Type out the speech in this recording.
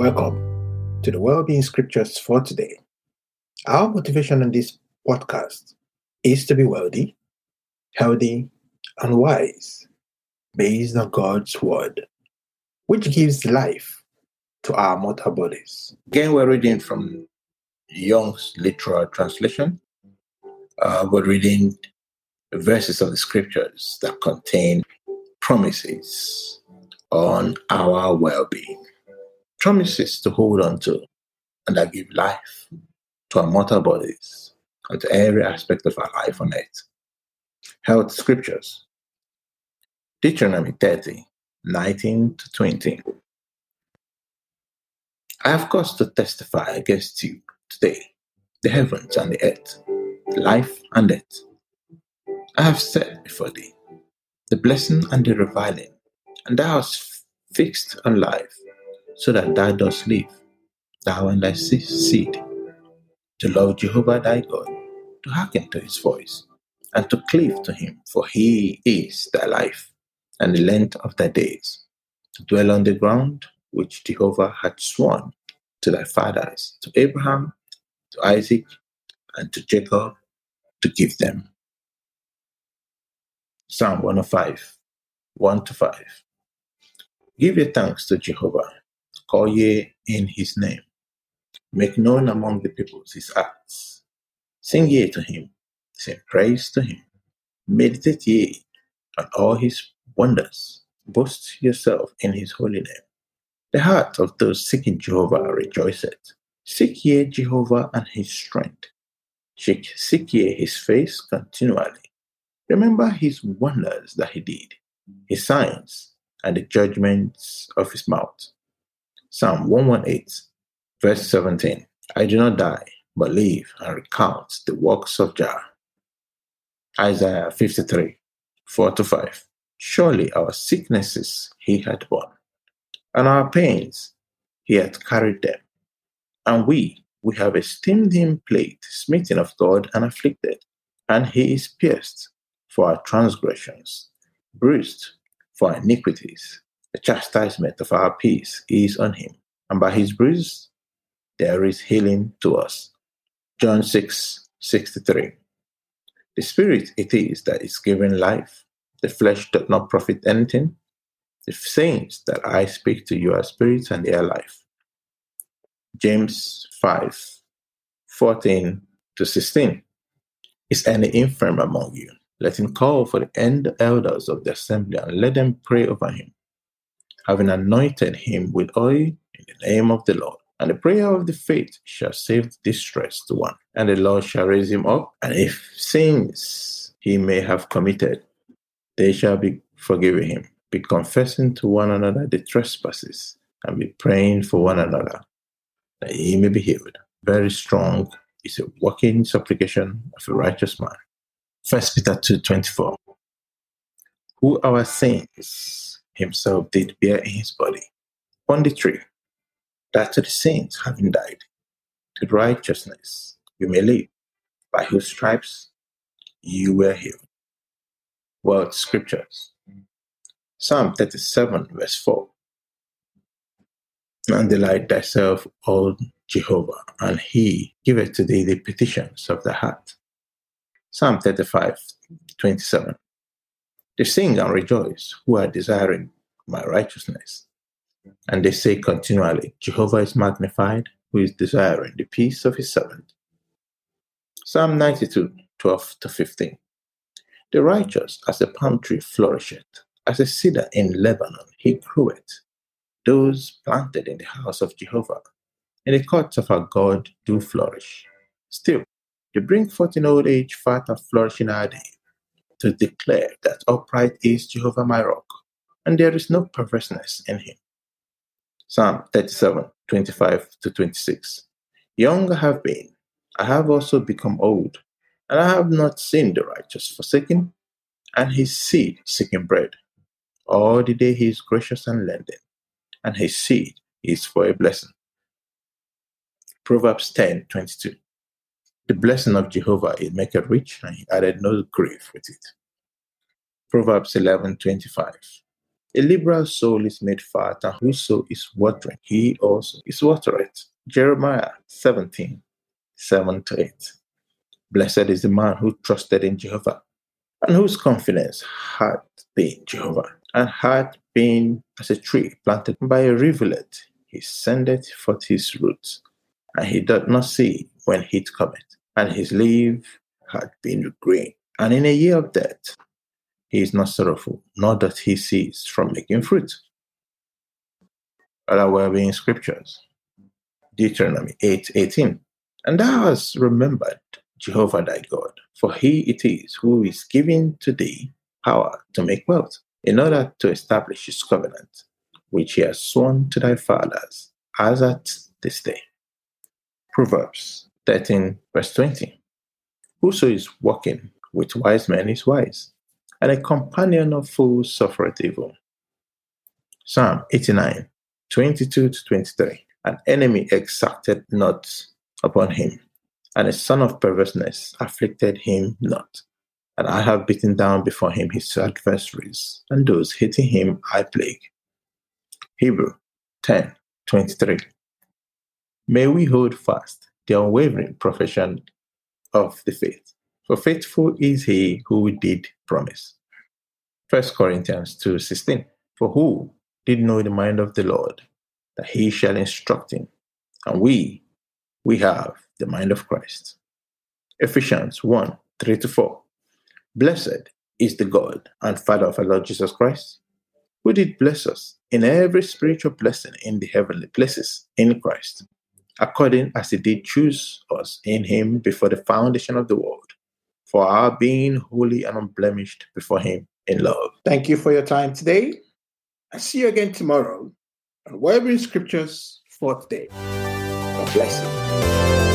Welcome to the Wellbeing Scriptures for today. Our motivation on this podcast is to be wealthy, healthy, and wise based on God's Word, which gives life to our mortal bodies. Again, we're reading from Young's literal translation. Uh, we're reading verses of the scriptures that contain promises on our well being, promises to hold on to and that give life to our mortal bodies and to every aspect of our life on earth. Health scriptures Deuteronomy 30 19 to 20. I have cause to testify against you today, the heavens and the earth, life and death. I have set before thee the blessing and the reviling, and thou hast fixed on life, so that thou dost live, thou and thy seed, to Lord Jehovah thy God, to hearken to his voice, and to cleave to him, for he is thy life, and the length of thy days, to dwell on the ground which Jehovah had sworn to thy fathers, to Abraham, to Isaac, and to Jacob, to give them. Psalm 105, 1 to 5. Give your thanks to Jehovah, call ye in his name, make known among the peoples his acts. Sing ye to him, sing praise to him, meditate ye on all his wonders, boast yourself in his holy name. The heart of those seeking Jehovah rejoiceth. Seek ye Jehovah and his strength. Seek, seek ye his face continually. Remember his wonders that he did, his signs, and the judgments of his mouth. Psalm 118, verse 17. I do not die, but live and recount the works of Jah. Isaiah 53, 4 to 5. Surely our sicknesses he had borne, and our pains he had carried them. And we, we have esteemed him plagued, smitten of God, and afflicted. And he is pierced for our transgressions, bruised for our iniquities. The chastisement of our peace is on him, and by his bruise there is healing to us. John 6 63. The Spirit it is that is giving life, the flesh does not profit anything. The sayings that I speak to you are spirits and they are life. James 5 14 to 16. Is any infirm among you? Let him call for the end elders of the assembly and let them pray over him, having anointed him with oil in the name of the Lord. And the prayer of the faith shall save the distressed one, and the Lord shall raise him up. And if sins he may have committed, they shall be forgiven him. Be confessing to one another the trespasses, and be praying for one another, that he may be healed. Very strong is a working supplication of a righteous man. First Peter 2.24 Who our sins himself did bear in his body on the tree, that to the saints having died, to righteousness you may live, by whose stripes you were healed. World Scriptures Psalm 37 verse 4 And delight thyself, O Jehovah, and he giveth to thee the petitions of the heart. Psalm 35, 27. They sing and rejoice who are desiring my righteousness. And they say continually, Jehovah is magnified, who is desiring the peace of his servant. Psalm 92, 12 to 15. The righteous as a palm tree flourisheth, as a cedar in Lebanon, he groweth. Those planted in the house of Jehovah, in the courts of our God, do flourish. Still, to bring forth in old age fat and flourish in our day, to declare that upright is Jehovah my rock, and there is no perverseness in him. Psalm 37, 25 to 26. Young I have been, I have also become old, and I have not seen the righteous forsaken, and his seed seeking bread. All the day he is gracious and lending, and his seed is for a blessing. Proverbs 10, 22. The blessing of Jehovah it maketh rich, and he added no grief with it. Proverbs eleven twenty five. A liberal soul is made fat, and whoso is watering, he also is watereth. Jeremiah 17, 7 to 8. Blessed is the man who trusted in Jehovah, and whose confidence had been Jehovah, and had been as a tree planted by a rivulet. He sendeth forth his roots, and he doth not see when heat cometh, and his leaf had been green. And in a year of death, he is not sorrowful, nor doth he cease from making fruit. Other well-being scriptures. Deuteronomy 8 18. And thou hast remembered Jehovah thy God, for he it is who is giving to thee power to make wealth, in order to establish his covenant, which he has sworn to thy fathers, as at this day. Proverbs 13, verse 20. Whoso is walking with wise men is wise, and a companion of fools suffereth evil. Psalm 89, 22 to 23. An enemy exacted not upon him, and a son of perverseness afflicted him not. And I have beaten down before him his adversaries, and those hating him I plague. Hebrew 10, 23. May we hold fast the unwavering profession of the faith for faithful is he who did promise. 1 Corinthians 2:16. For who did know the mind of the Lord, that he shall instruct him? And we, we have the mind of Christ. Ephesians 1 3 to 4. Blessed is the God and Father of our Lord Jesus Christ, who did bless us in every spiritual blessing in the heavenly places in Christ, according as he did choose us in him before the foundation of the world for our being holy and unblemished before Him in love. Thank you for your time today. I'll see you again tomorrow on Wellbeing Scriptures for today. God bless you.